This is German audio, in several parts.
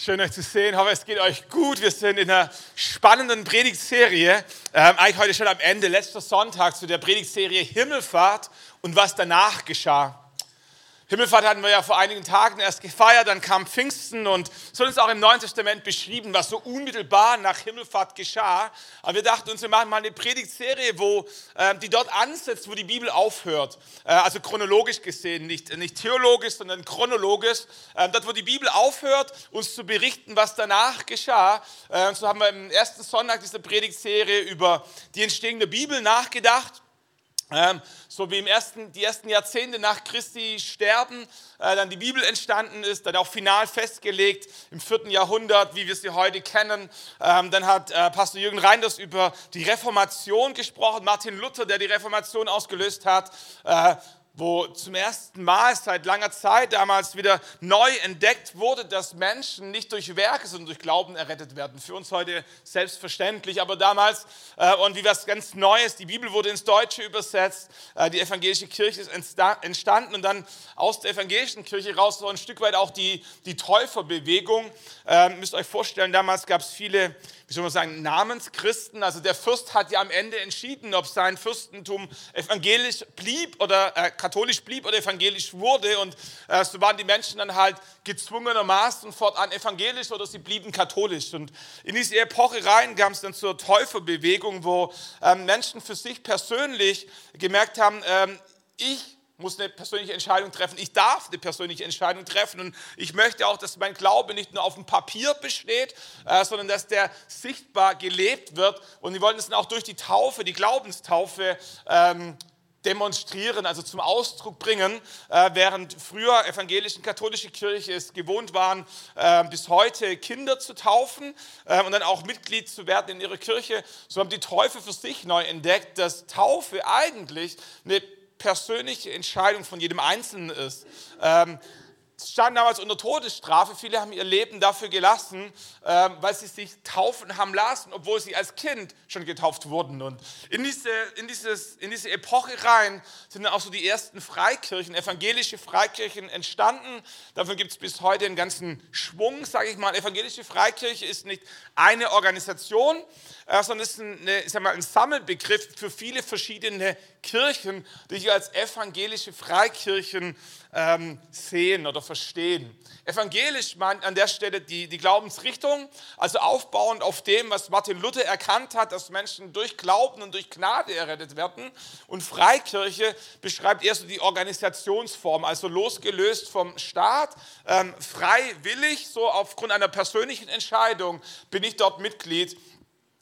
Schön euch zu sehen. Ich hoffe, es geht euch gut. Wir sind in einer spannenden Predigtserie. Ähm, eigentlich heute schon am Ende, letzter Sonntag zu der Predigtserie Himmelfahrt und was danach geschah. Himmelfahrt hatten wir ja vor einigen Tagen erst gefeiert, dann kam Pfingsten und so ist auch im Neuen Testament beschrieben, was so unmittelbar nach Himmelfahrt geschah. Aber wir dachten uns, wir machen mal eine Predigtserie, wo, äh, die dort ansetzt, wo die Bibel aufhört. Äh, also chronologisch gesehen, nicht, nicht theologisch, sondern chronologisch. Äh, dort, wo die Bibel aufhört, uns zu berichten, was danach geschah. Äh, so haben wir im ersten Sonntag dieser Predigtserie über die Entstehung der Bibel nachgedacht. Ähm, so wie im ersten, die ersten Jahrzehnte nach Christi Sterben äh, dann die Bibel entstanden ist, dann auch final festgelegt im vierten Jahrhundert, wie wir sie heute kennen. Ähm, dann hat äh, Pastor Jürgen Reinders über die Reformation gesprochen, Martin Luther, der die Reformation ausgelöst hat. Äh, wo zum ersten Mal seit langer Zeit damals wieder neu entdeckt wurde, dass Menschen nicht durch Werke, sondern durch Glauben errettet werden. Für uns heute selbstverständlich, aber damals äh, und wie was ganz Neues. Die Bibel wurde ins Deutsche übersetzt, äh, die evangelische Kirche ist entstanden und dann aus der evangelischen Kirche raus so ein Stück weit auch die, die Täuferbewegung. Äh, müsst euch vorstellen, damals gab es viele wie soll man sagen, Namenschristen. Also der Fürst hat ja am Ende entschieden, ob sein Fürstentum evangelisch blieb oder äh, katholisch blieb oder evangelisch wurde. Und äh, so waren die Menschen dann halt gezwungenermaßen fortan evangelisch oder sie blieben katholisch. Und in diese Epoche rein kam es dann zur Täuferbewegung, wo ähm, Menschen für sich persönlich gemerkt haben, ähm, ich muss eine persönliche Entscheidung treffen. Ich darf eine persönliche Entscheidung treffen und ich möchte auch, dass mein Glaube nicht nur auf dem Papier besteht, äh, sondern dass der sichtbar gelebt wird. Und wir wollen es dann auch durch die Taufe, die Glaubenstaufe, ähm, demonstrieren, also zum Ausdruck bringen, äh, während früher evangelischen katholische Kirche es gewohnt waren, äh, bis heute Kinder zu taufen äh, und dann auch Mitglied zu werden in ihrer Kirche, so haben die Täufe für sich neu entdeckt, dass Taufe eigentlich eine persönliche Entscheidung von jedem Einzelnen ist. Ähm, standen damals unter Todesstrafe. Viele haben ihr Leben dafür gelassen, ähm, weil sie sich taufen haben lassen, obwohl sie als Kind schon getauft wurden. Und in diese, in dieses, in diese Epoche rein sind dann auch so die ersten Freikirchen, evangelische Freikirchen entstanden. Davon gibt es bis heute einen ganzen Schwung, sage ich mal. Evangelische Freikirche ist nicht eine Organisation, äh, sondern ist ein, ich sag mal, ein Sammelbegriff für viele verschiedene Kirchen, die sich als evangelische Freikirchen ähm, sehen oder verstehen. Evangelisch meint an der Stelle die, die Glaubensrichtung, also aufbauend auf dem, was Martin Luther erkannt hat, dass Menschen durch Glauben und durch Gnade errettet werden. Und Freikirche beschreibt eher so die Organisationsform, also losgelöst vom Staat, ähm, freiwillig, so aufgrund einer persönlichen Entscheidung bin ich dort Mitglied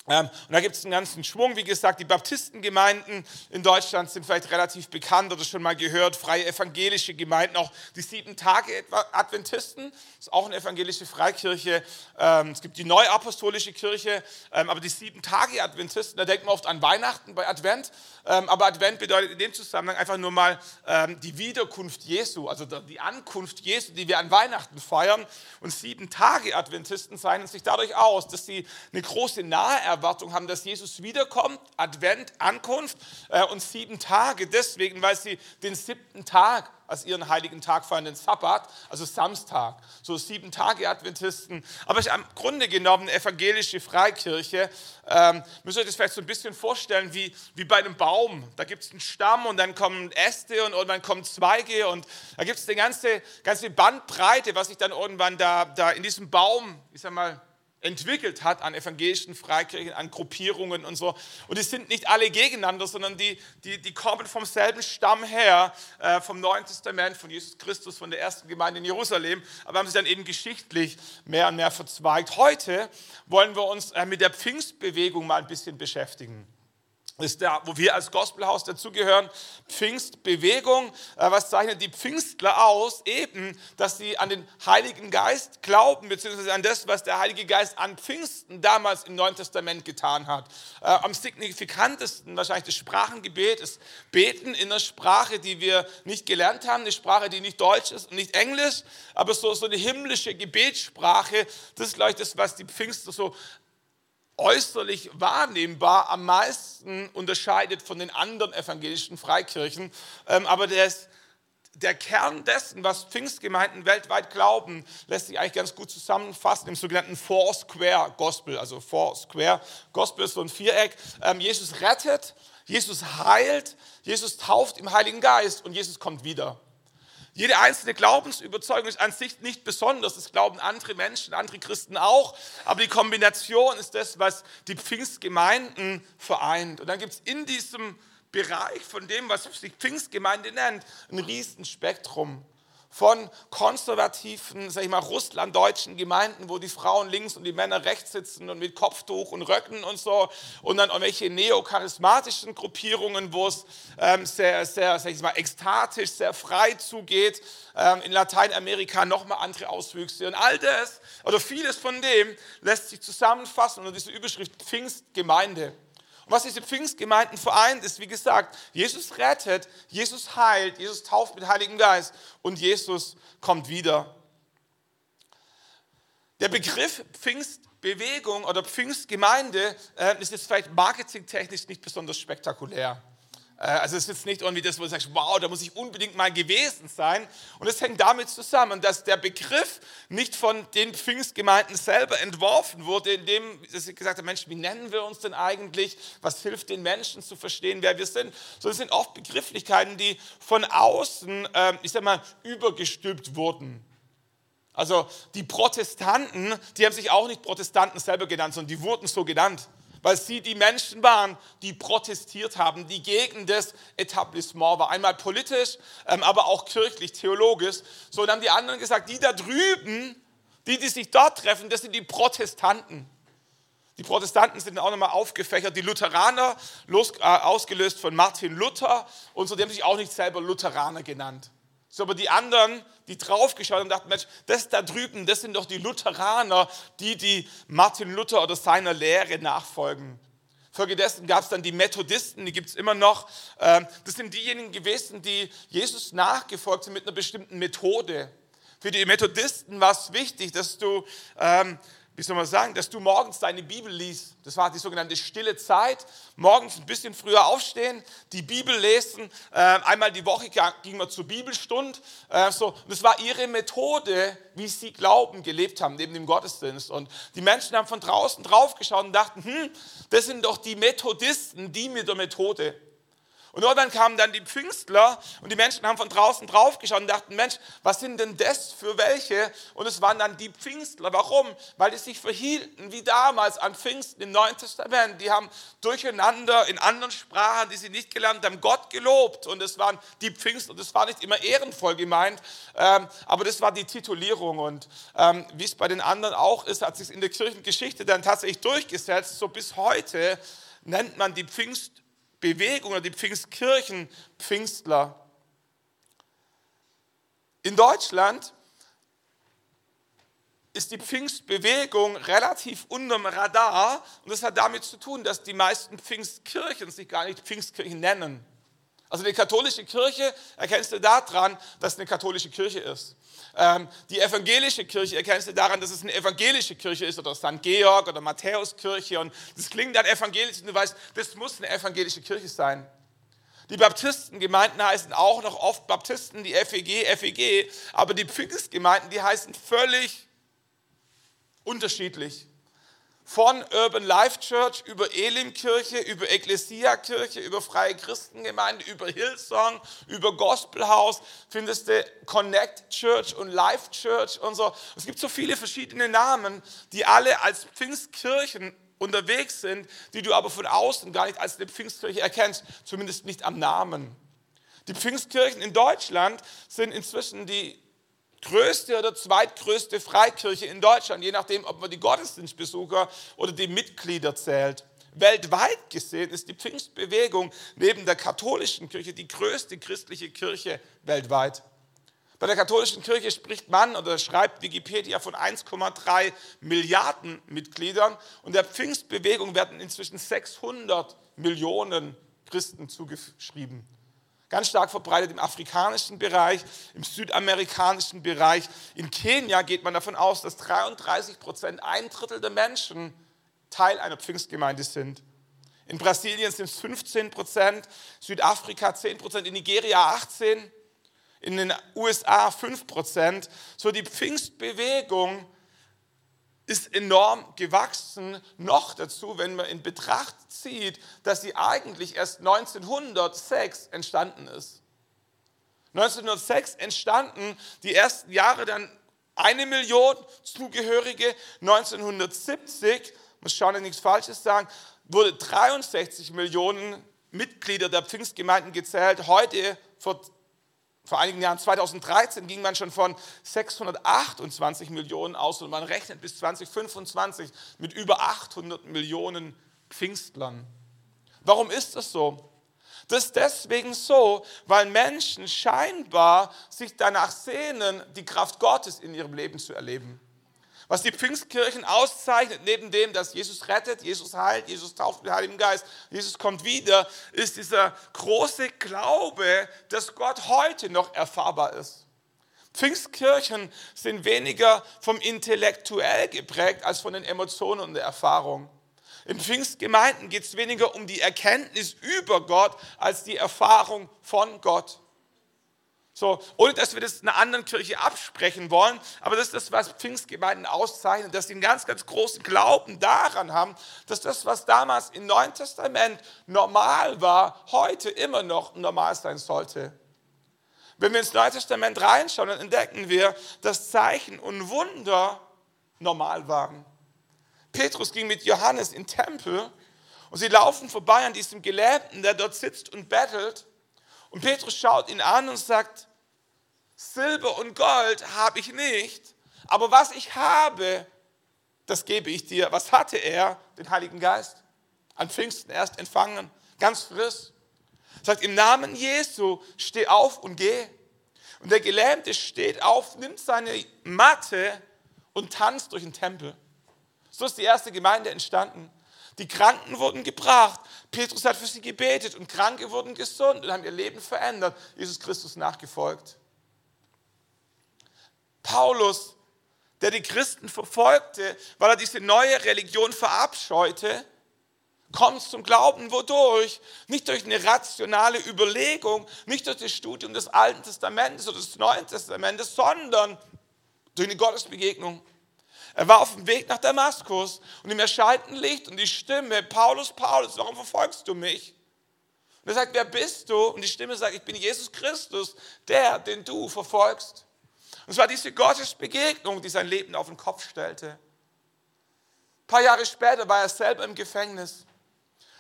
und da gibt es einen ganzen Schwung. Wie gesagt, die Baptistengemeinden in Deutschland sind vielleicht relativ bekannt oder schon mal gehört. Freie evangelische Gemeinden, auch die Sieben-Tage-Adventisten, ist auch eine evangelische Freikirche. Ähm, es gibt die Neuapostolische Kirche, ähm, aber die Sieben-Tage-Adventisten, da denkt man oft an Weihnachten bei Advent. Aber Advent bedeutet in dem Zusammenhang einfach nur mal die Wiederkunft Jesu, also die Ankunft Jesu, die wir an Weihnachten feiern. Und Sieben-Tage-Adventisten zeichnen sich dadurch aus, dass sie eine große Nahe Erwartung haben, dass Jesus wiederkommt, Advent, Ankunft äh, und sieben Tage. Deswegen, weil sie den siebten Tag als ihren heiligen Tag feiern, den Sabbat, also Samstag. So sieben Tage Adventisten. Aber im Grunde genommen evangelische Freikirche. Ähm, müsst ihr euch das vielleicht so ein bisschen vorstellen wie, wie bei einem Baum. Da gibt es einen Stamm und dann kommen Äste und irgendwann kommen Zweige und da gibt es eine ganze, ganze Bandbreite, was sich dann irgendwann da, da in diesem Baum, ich sag mal, entwickelt hat an evangelischen Freikirchen, an Gruppierungen und so. Und die sind nicht alle gegeneinander, sondern die, die, die kommen vom selben Stamm her, äh, vom Neuen Testament, von Jesus Christus, von der ersten Gemeinde in Jerusalem, aber haben sich dann eben geschichtlich mehr und mehr verzweigt. Heute wollen wir uns äh, mit der Pfingstbewegung mal ein bisschen beschäftigen ist da, wo wir als Gospelhaus dazugehören, Pfingstbewegung. Äh, was zeichnet die Pfingstler aus? Eben, dass sie an den Heiligen Geist glauben, beziehungsweise an das, was der Heilige Geist an Pfingsten damals im Neuen Testament getan hat. Äh, am signifikantesten wahrscheinlich das Sprachengebet, das Beten in einer Sprache, die wir nicht gelernt haben, eine Sprache, die nicht Deutsch ist und nicht Englisch, aber so, so eine himmlische Gebetssprache. Das ist, glaube ich, das, was die Pfingster so äußerlich wahrnehmbar am meisten unterscheidet von den anderen evangelischen Freikirchen. Ähm, aber das, der Kern dessen, was Pfingstgemeinden weltweit glauben, lässt sich eigentlich ganz gut zusammenfassen im sogenannten Four-Square Gospel. Also Four-Square Gospel ist so ein Viereck. Ähm, Jesus rettet, Jesus heilt, Jesus tauft im Heiligen Geist und Jesus kommt wieder. Jede einzelne Glaubensüberzeugung ist an sich nicht besonders. Das glauben andere Menschen, andere Christen auch. Aber die Kombination ist das, was die Pfingstgemeinden vereint. Und dann gibt es in diesem Bereich von dem, was sich Pfingstgemeinde nennt, ein Riesenspektrum von konservativen, sag ich mal, russlanddeutschen Gemeinden, wo die Frauen links und die Männer rechts sitzen und mit Kopftuch und Röcken und so, und dann irgendwelche neocharismatischen Gruppierungen, wo es ähm, sehr, sehr, sag ich mal, ekstatisch, sehr frei zugeht, ähm, in Lateinamerika nochmal andere Auswüchse und all das, oder vieles von dem lässt sich zusammenfassen unter dieser Überschrift Pfingstgemeinde. Und was diese Pfingstgemeinden vereint, ist, wie gesagt, Jesus rettet, Jesus heilt, Jesus tauft mit Heiligen Geist und Jesus kommt wieder. Der Begriff Pfingstbewegung oder Pfingstgemeinde äh, ist jetzt vielleicht marketingtechnisch nicht besonders spektakulär. Äh, also es ist jetzt nicht irgendwie das, wo du sagst, wow, da muss ich unbedingt mal gewesen sein. Und es hängt damit zusammen, dass der Begriff nicht von den Pfingstgemeinden selber entworfen wurde, indem sie gesagt haben, Mensch, wie nennen wir uns denn eigentlich? Was hilft den Menschen zu verstehen, wer wir sind? Sondern es sind oft Begrifflichkeiten, die von außen, ähm, ich sag mal, übergestülpt wurden. Also die Protestanten, die haben sich auch nicht Protestanten selber genannt, sondern die wurden so genannt weil sie die Menschen waren, die protestiert haben, die gegen das Etablissement war. Einmal politisch, ähm, aber auch kirchlich, theologisch. So, dann haben die anderen gesagt, die da drüben, die, die sich dort treffen, das sind die Protestanten. Die Protestanten sind auch nochmal aufgefächert, die Lutheraner, los, äh, ausgelöst von Martin Luther, und so, die haben sich auch nicht selber Lutheraner genannt. So, aber die anderen, die draufgeschaut haben, dachten, Mensch, das da drüben, das sind doch die Lutheraner, die die Martin Luther oder seiner Lehre nachfolgen. Folgedessen gab es dann die Methodisten, die gibt es immer noch. Ähm, das sind diejenigen gewesen, die Jesus nachgefolgt sind mit einer bestimmten Methode. Für die Methodisten war es wichtig, dass du ähm, wie soll man sagen, dass du morgens deine Bibel liest. Das war die sogenannte stille Zeit. Morgens ein bisschen früher aufstehen, die Bibel lesen. Äh, einmal die Woche ging man zur Bibelstunde. Äh, das war ihre Methode, wie sie Glauben gelebt haben, neben dem Gottesdienst. Und die Menschen haben von draußen drauf geschaut und dachten, hm, das sind doch die Methodisten, die mit der Methode. Und irgendwann kamen dann die Pfingstler und die Menschen haben von draußen drauf geschaut und dachten, Mensch, was sind denn das für welche? Und es waren dann die Pfingstler. Warum? Weil die sich verhielten wie damals an Pfingsten im Neuen Testament. Die haben durcheinander in anderen Sprachen, die sie nicht gelernt haben, Gott gelobt. Und es waren die Pfingstler. Das war nicht immer ehrenvoll gemeint, ähm, aber das war die Titulierung. Und ähm, wie es bei den anderen auch ist, hat sich in der Kirchengeschichte dann tatsächlich durchgesetzt. So bis heute nennt man die Pfingstler Bewegung oder die Pfingstkirchen Pfingstler. In Deutschland ist die Pfingstbewegung relativ unterm Radar und das hat damit zu tun, dass die meisten Pfingstkirchen sich gar nicht Pfingstkirchen nennen. Also die katholische Kirche erkennst du daran, dass es eine katholische Kirche ist. Ähm, die evangelische Kirche erkennst du daran, dass es eine evangelische Kirche ist oder St. Georg oder Matthäuskirche und das klingt dann evangelisch und du weißt, das muss eine evangelische Kirche sein. Die Baptistengemeinden heißen auch noch oft Baptisten, die FEG, FEG, aber die Pfingstgemeinden, die heißen völlig unterschiedlich. Von Urban Life Church über Elimkirche, über Ecclesia-Kirche, über Freie Christengemeinde, über Hillsong, über Gospelhaus, findest du Connect Church und Life Church und so. Es gibt so viele verschiedene Namen, die alle als Pfingstkirchen unterwegs sind, die du aber von außen gar nicht als eine Pfingstkirche erkennst, zumindest nicht am Namen. Die Pfingstkirchen in Deutschland sind inzwischen die größte oder zweitgrößte Freikirche in Deutschland, je nachdem, ob man die Gottesdienstbesucher oder die Mitglieder zählt. Weltweit gesehen ist die Pfingstbewegung neben der katholischen Kirche die größte christliche Kirche weltweit. Bei der katholischen Kirche spricht man oder schreibt Wikipedia von 1,3 Milliarden Mitgliedern und der Pfingstbewegung werden inzwischen 600 Millionen Christen zugeschrieben. Ganz stark verbreitet im afrikanischen Bereich, im südamerikanischen Bereich. In Kenia geht man davon aus, dass 33 Prozent, ein Drittel der Menschen Teil einer Pfingstgemeinde sind. In Brasilien sind es 15 Prozent, Südafrika 10 Prozent, in Nigeria 18, in den USA 5%. So die Pfingstbewegung ist enorm gewachsen. Noch dazu, wenn man in Betracht zieht, dass sie eigentlich erst 1906 entstanden ist. 1906 entstanden, die ersten Jahre dann eine Million Zugehörige. 1970, muss schauen, dass ich nichts Falsches sagen, wurde 63 Millionen Mitglieder der Pfingstgemeinden gezählt. Heute, vor, vor einigen Jahren, 2013, ging man schon von 628 Millionen aus und man rechnet bis 2025 mit über 800 Millionen Pfingstlern. Warum ist das so? Das ist deswegen so, weil Menschen scheinbar sich danach sehnen, die Kraft Gottes in ihrem Leben zu erleben. Was die Pfingstkirchen auszeichnet, neben dem, dass Jesus rettet, Jesus heilt, Jesus tauft mit Heiligen Geist, Jesus kommt wieder, ist dieser große Glaube, dass Gott heute noch erfahrbar ist. Pfingstkirchen sind weniger vom Intellektuell geprägt als von den Emotionen und der Erfahrung. In Pfingstgemeinden geht es weniger um die Erkenntnis über Gott als die Erfahrung von Gott. So, ohne dass wir das einer anderen Kirche absprechen wollen, aber das ist das, was Pfingstgemeinden auszeichnet, dass sie einen ganz, ganz großen Glauben daran haben, dass das, was damals im Neuen Testament normal war, heute immer noch normal sein sollte. Wenn wir ins Neue Testament reinschauen, dann entdecken wir, dass Zeichen und Wunder normal waren. Petrus ging mit Johannes in den Tempel und sie laufen vorbei an diesem Gelähmten, der dort sitzt und bettelt. Und Petrus schaut ihn an und sagt, Silber und Gold habe ich nicht, aber was ich habe, das gebe ich dir. Was hatte er? Den Heiligen Geist. An Pfingsten erst empfangen, ganz frisch. Sagt, im Namen Jesu, steh auf und geh. Und der Gelähmte steht auf, nimmt seine Matte und tanzt durch den Tempel. So ist die erste Gemeinde entstanden. Die Kranken wurden gebracht. Petrus hat für sie gebetet und Kranke wurden gesund und haben ihr Leben verändert. Jesus Christus nachgefolgt. Paulus, der die Christen verfolgte, weil er diese neue Religion verabscheute, kommt zum Glauben. Wodurch? Nicht durch eine rationale Überlegung, nicht durch das Studium des Alten Testamentes oder des Neuen Testamentes, sondern durch eine Gottesbegegnung. Er war auf dem Weg nach Damaskus und ihm erscheint ein Licht und die Stimme, Paulus, Paulus, warum verfolgst du mich? Und er sagt, wer bist du? Und die Stimme sagt, ich bin Jesus Christus, der, den du verfolgst. Und es war diese Gottesbegegnung, die sein Leben auf den Kopf stellte. Ein paar Jahre später war er selber im Gefängnis,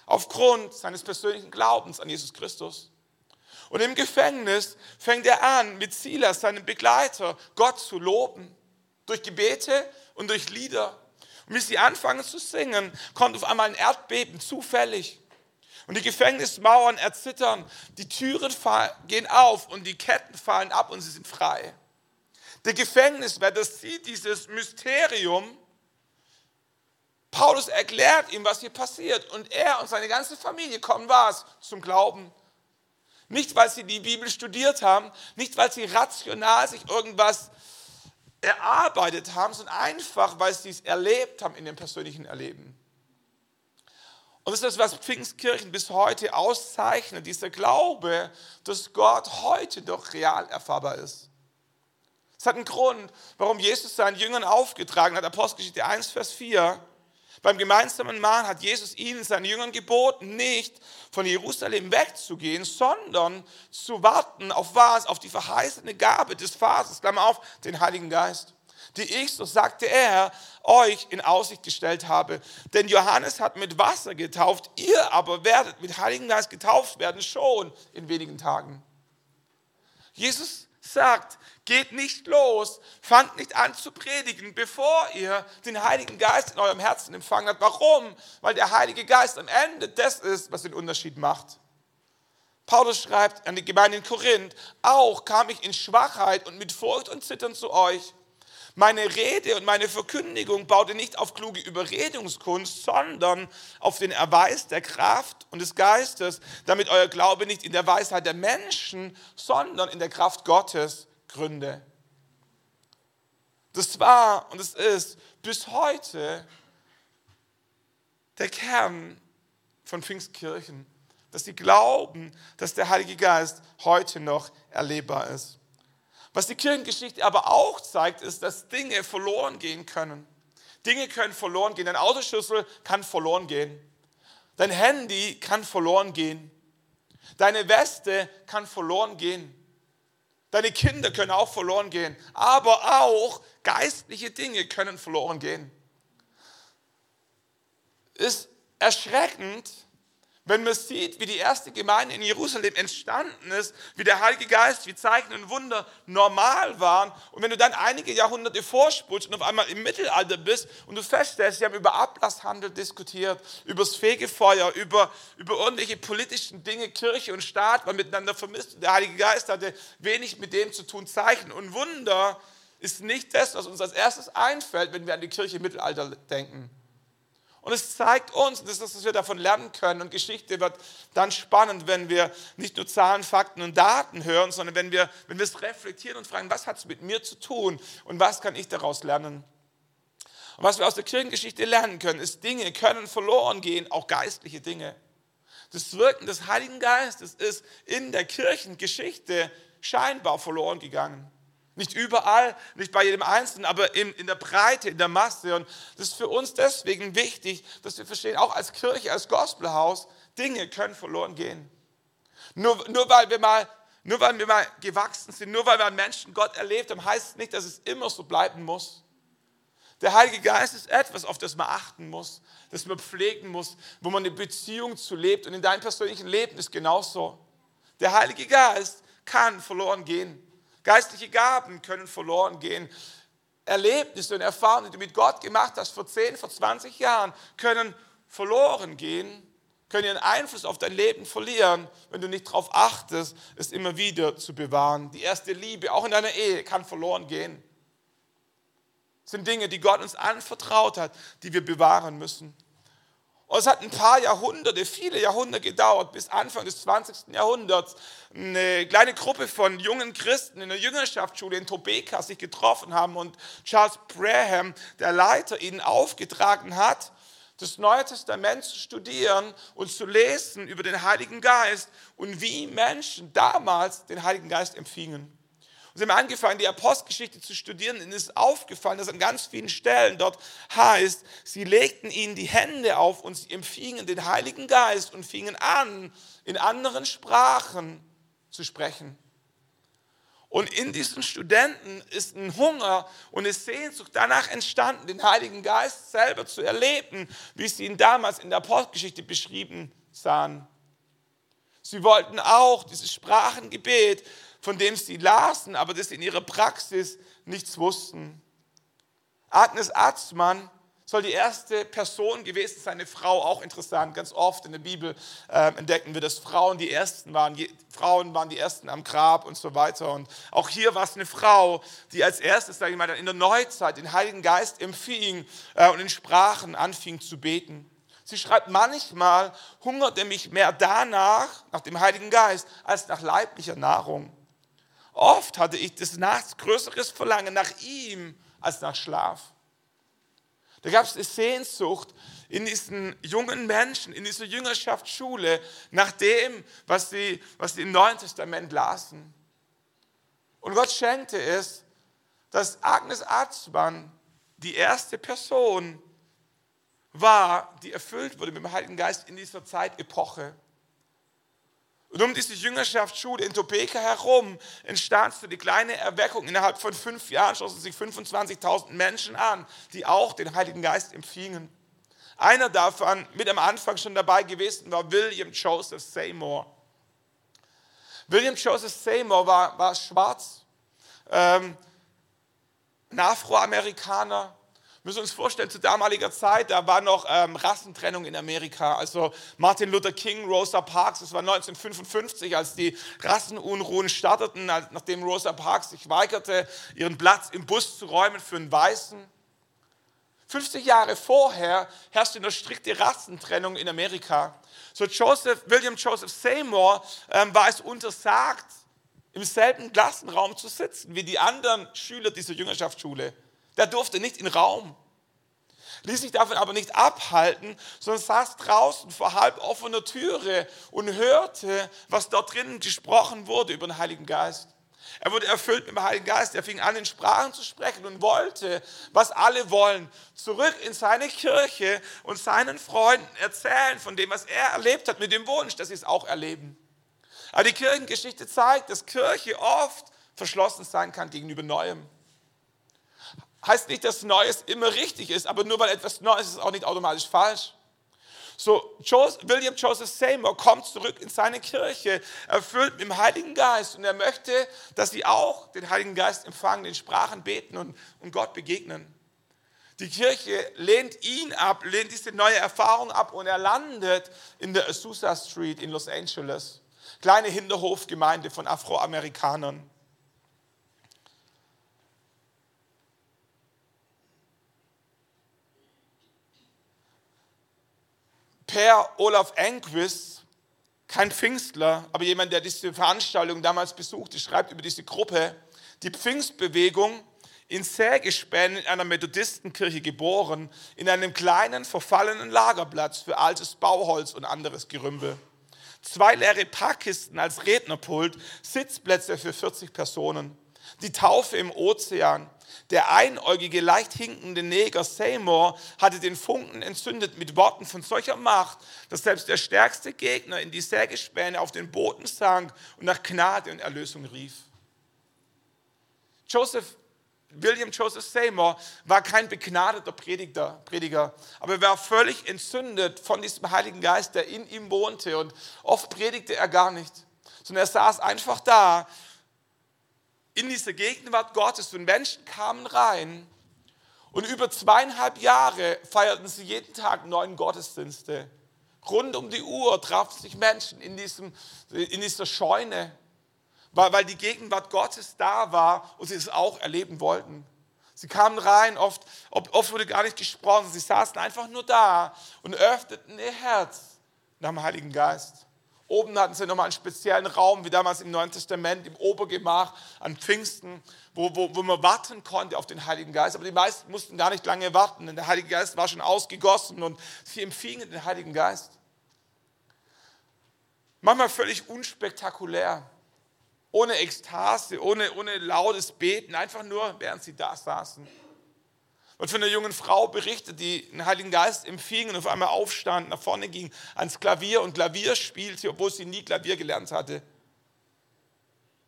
aufgrund seines persönlichen Glaubens an Jesus Christus. Und im Gefängnis fängt er an, mit Silas, seinem Begleiter, Gott zu loben. Durch Gebete, und durch Lieder. Und wie sie anfangen zu singen, kommt auf einmal ein Erdbeben, zufällig. Und die Gefängnismauern erzittern, die Türen gehen auf und die Ketten fallen ab und sie sind frei. Der Gefängniswärter sieht dieses Mysterium. Paulus erklärt ihm, was hier passiert. Und er und seine ganze Familie kommen was zum Glauben. Nicht, weil sie die Bibel studiert haben, nicht, weil sie rational sich irgendwas erarbeitet haben, sondern einfach, weil sie es erlebt haben in dem persönlichen Erleben. Und das ist das, was Pfingstkirchen bis heute auszeichnet, dieser Glaube, dass Gott heute doch real erfahrbar ist. Es hat einen Grund, warum Jesus seinen Jüngern aufgetragen hat, Apostelgeschichte 1, Vers 4, beim gemeinsamen Mahl hat Jesus ihnen, seinen Jüngern geboten, nicht von Jerusalem wegzugehen, sondern zu warten auf was? Auf die verheißene Gabe des Vaters, Klammer auf, den Heiligen Geist, die ich, so sagte er, euch in Aussicht gestellt habe. Denn Johannes hat mit Wasser getauft, ihr aber werdet mit Heiligen Geist getauft werden, schon in wenigen Tagen. Jesus sagt, Geht nicht los, fangt nicht an zu predigen, bevor ihr den Heiligen Geist in eurem Herzen empfangen habt. Warum? Weil der Heilige Geist am Ende das ist, was den Unterschied macht. Paulus schreibt an die Gemeinde in Korinth, auch kam ich in Schwachheit und mit Furcht und Zittern zu euch. Meine Rede und meine Verkündigung baute nicht auf kluge Überredungskunst, sondern auf den Erweis der Kraft und des Geistes, damit euer Glaube nicht in der Weisheit der Menschen, sondern in der Kraft Gottes Gründe. Das war und es ist bis heute der Kern von Pfingstkirchen, dass sie glauben, dass der Heilige Geist heute noch erlebbar ist. Was die Kirchengeschichte aber auch zeigt, ist, dass Dinge verloren gehen können. Dinge können verloren gehen. Dein Autoschlüssel kann verloren gehen. Dein Handy kann verloren gehen. Deine Weste kann verloren gehen. Deine Kinder können auch verloren gehen. Aber auch geistliche Dinge können verloren gehen. Ist erschreckend, wenn man sieht, wie die erste Gemeinde in Jerusalem entstanden ist, wie der Heilige Geist, wie Zeichen und Wunder normal waren. Und wenn du dann einige Jahrhunderte vorspulst und auf einmal im Mittelalter bist und du feststellst, sie haben über Ablasshandel diskutiert, über das Fegefeuer, über, über irgendwelche politischen Dinge, Kirche und Staat waren miteinander vermisst. Der Heilige Geist hatte wenig mit dem zu tun. Zeichen und Wunder ist nicht das, was uns als erstes einfällt, wenn wir an die Kirche im Mittelalter denken. Und es zeigt uns, das ist das, was wir davon lernen können. Und Geschichte wird dann spannend, wenn wir nicht nur Zahlen, Fakten und Daten hören, sondern wenn wir, wenn wir es reflektieren und fragen, was hat es mit mir zu tun und was kann ich daraus lernen. Und was wir aus der Kirchengeschichte lernen können, ist, Dinge können verloren gehen, auch geistliche Dinge. Das Wirken des Heiligen Geistes ist in der Kirchengeschichte scheinbar verloren gegangen. Nicht überall, nicht bei jedem Einzelnen, aber in, in der Breite, in der Masse. Und das ist für uns deswegen wichtig, dass wir verstehen, auch als Kirche, als Gospelhaus, Dinge können verloren gehen. Nur, nur, weil wir mal, nur weil wir mal gewachsen sind, nur weil wir Menschen Gott erlebt haben, heißt es nicht, dass es immer so bleiben muss. Der Heilige Geist ist etwas, auf das man achten muss, das man pflegen muss, wo man eine Beziehung zu lebt. Und in deinem persönlichen Leben ist genauso. Der Heilige Geist kann verloren gehen. Geistliche Gaben können verloren gehen. Erlebnisse und Erfahrungen, die du mit Gott gemacht hast vor 10, vor 20 Jahren, können verloren gehen, können ihren Einfluss auf dein Leben verlieren, wenn du nicht darauf achtest, es immer wieder zu bewahren. Die erste Liebe, auch in deiner Ehe, kann verloren gehen. Das sind Dinge, die Gott uns anvertraut hat, die wir bewahren müssen. Und es hat ein paar Jahrhunderte, viele Jahrhunderte gedauert, bis Anfang des 20. Jahrhunderts eine kleine Gruppe von jungen Christen in der Jüngerschaftsschule in Tobeka sich getroffen haben und Charles Braham, der Leiter, ihnen aufgetragen hat, das Neue Testament zu studieren und zu lesen über den Heiligen Geist und wie Menschen damals den Heiligen Geist empfingen. Und sie haben angefangen, die Apostelgeschichte zu studieren. Ihnen ist aufgefallen, dass an ganz vielen Stellen dort heißt, sie legten ihnen die Hände auf und sie empfingen den Heiligen Geist und fingen an, in anderen Sprachen zu sprechen. Und in diesen Studenten ist ein Hunger und eine Sehnsucht danach entstanden, den Heiligen Geist selber zu erleben, wie sie ihn damals in der Apostelgeschichte beschrieben sahen. Sie wollten auch dieses Sprachengebet von dem sie lasen, aber das in ihrer Praxis nichts wussten. Agnes Atzmann soll die erste Person gewesen sein, eine Frau, auch interessant. Ganz oft in der Bibel äh, entdecken wir, dass Frauen die ersten waren. Je, Frauen waren die ersten am Grab und so weiter. Und auch hier war es eine Frau, die als erstes, sage ich mal, in der Neuzeit den Heiligen Geist empfing äh, und in Sprachen anfing zu beten. Sie schreibt, manchmal hungerte mich mehr danach, nach dem Heiligen Geist, als nach leiblicher Nahrung. Oft hatte ich des Nachts größeres Verlangen nach ihm als nach Schlaf. Da gab es eine Sehnsucht in diesen jungen Menschen, in dieser Jüngerschaftsschule, nach dem, was sie, was sie im Neuen Testament lasen. Und Gott schenkte es, dass Agnes Arzmann die erste Person war, die erfüllt wurde mit dem Heiligen Geist in dieser Zeitepoche. Und um diese Jüngerschaftsschule in Topeka herum entstand so die kleine Erweckung. Innerhalb von fünf Jahren schlossen sich 25.000 Menschen an, die auch den Heiligen Geist empfingen. Einer davon, mit am Anfang schon dabei gewesen, war William Joseph Seymour. William Joseph Seymour war, war schwarz, ähm, ein Afroamerikaner, müssen uns vorstellen, zu damaliger Zeit, da war noch ähm, Rassentrennung in Amerika. Also Martin Luther King, Rosa Parks, das war 1955, als die Rassenunruhen starteten, nachdem Rosa Parks sich weigerte, ihren Platz im Bus zu räumen für einen Weißen. 50 Jahre vorher herrschte eine strikte Rassentrennung in Amerika. So Joseph, William Joseph Seymour ähm, war es untersagt, im selben Klassenraum zu sitzen wie die anderen Schüler dieser Jüngerschaftsschule. Der durfte nicht in den Raum. Ließ sich davon aber nicht abhalten, sondern saß draußen vor halb offener Türe und hörte, was dort drinnen gesprochen wurde über den Heiligen Geist. Er wurde erfüllt mit dem Heiligen Geist. Er fing an, in Sprachen zu sprechen und wollte, was alle wollen, zurück in seine Kirche und seinen Freunden erzählen von dem, was er erlebt hat, mit dem Wunsch, dass sie es auch erleben. Aber die Kirchengeschichte zeigt, dass Kirche oft verschlossen sein kann gegenüber Neuem. Heißt nicht, dass Neues immer richtig ist, aber nur weil etwas Neues ist, ist auch nicht automatisch falsch. So, William Joseph Seymour kommt zurück in seine Kirche, erfüllt mit dem Heiligen Geist und er möchte, dass sie auch den Heiligen Geist empfangen, in Sprachen beten und, und Gott begegnen. Die Kirche lehnt ihn ab, lehnt diese neue Erfahrung ab und er landet in der Azusa Street in Los Angeles. Kleine Hinterhofgemeinde von Afroamerikanern. Per Olaf Enquist, kein Pfingstler, aber jemand, der diese Veranstaltung damals besuchte, schreibt über diese Gruppe, die Pfingstbewegung in Sägespänen in einer Methodistenkirche geboren, in einem kleinen verfallenen Lagerplatz für altes Bauholz und anderes Gerümpel. Zwei leere Packkisten als Rednerpult, Sitzplätze für 40 Personen. Die Taufe im Ozean, der einäugige, leicht hinkende Neger Seymour hatte den Funken entzündet mit Worten von solcher Macht, dass selbst der stärkste Gegner in die Sägespäne auf den Boden sank und nach Gnade und Erlösung rief. Joseph William Joseph Seymour war kein begnadeter Prediger, Prediger, aber er war völlig entzündet von diesem Heiligen Geist, der in ihm wohnte. Und oft predigte er gar nicht, sondern er saß einfach da in dieser Gegenwart Gottes und Menschen kamen rein und über zweieinhalb Jahre feierten sie jeden Tag neun Gottesdienste. Rund um die Uhr trafen sich Menschen in, diesem, in dieser Scheune, weil, weil die Gegenwart Gottes da war und sie es auch erleben wollten. Sie kamen rein, oft, oft wurde gar nicht gesprochen, sie saßen einfach nur da und öffneten ihr Herz nach dem Heiligen Geist. Oben hatten sie nochmal einen speziellen Raum, wie damals im Neuen Testament, im Obergemach an Pfingsten, wo, wo, wo man warten konnte auf den Heiligen Geist. Aber die meisten mussten gar nicht lange warten, denn der Heilige Geist war schon ausgegossen und sie empfingen den Heiligen Geist. Manchmal völlig unspektakulär, ohne Ekstase, ohne, ohne lautes Beten, einfach nur, während sie da saßen wird von einer jungen Frau berichtet, die den Heiligen Geist empfing und auf einmal aufstand, nach vorne ging, ans Klavier und Klavier spielte, obwohl sie nie Klavier gelernt hatte.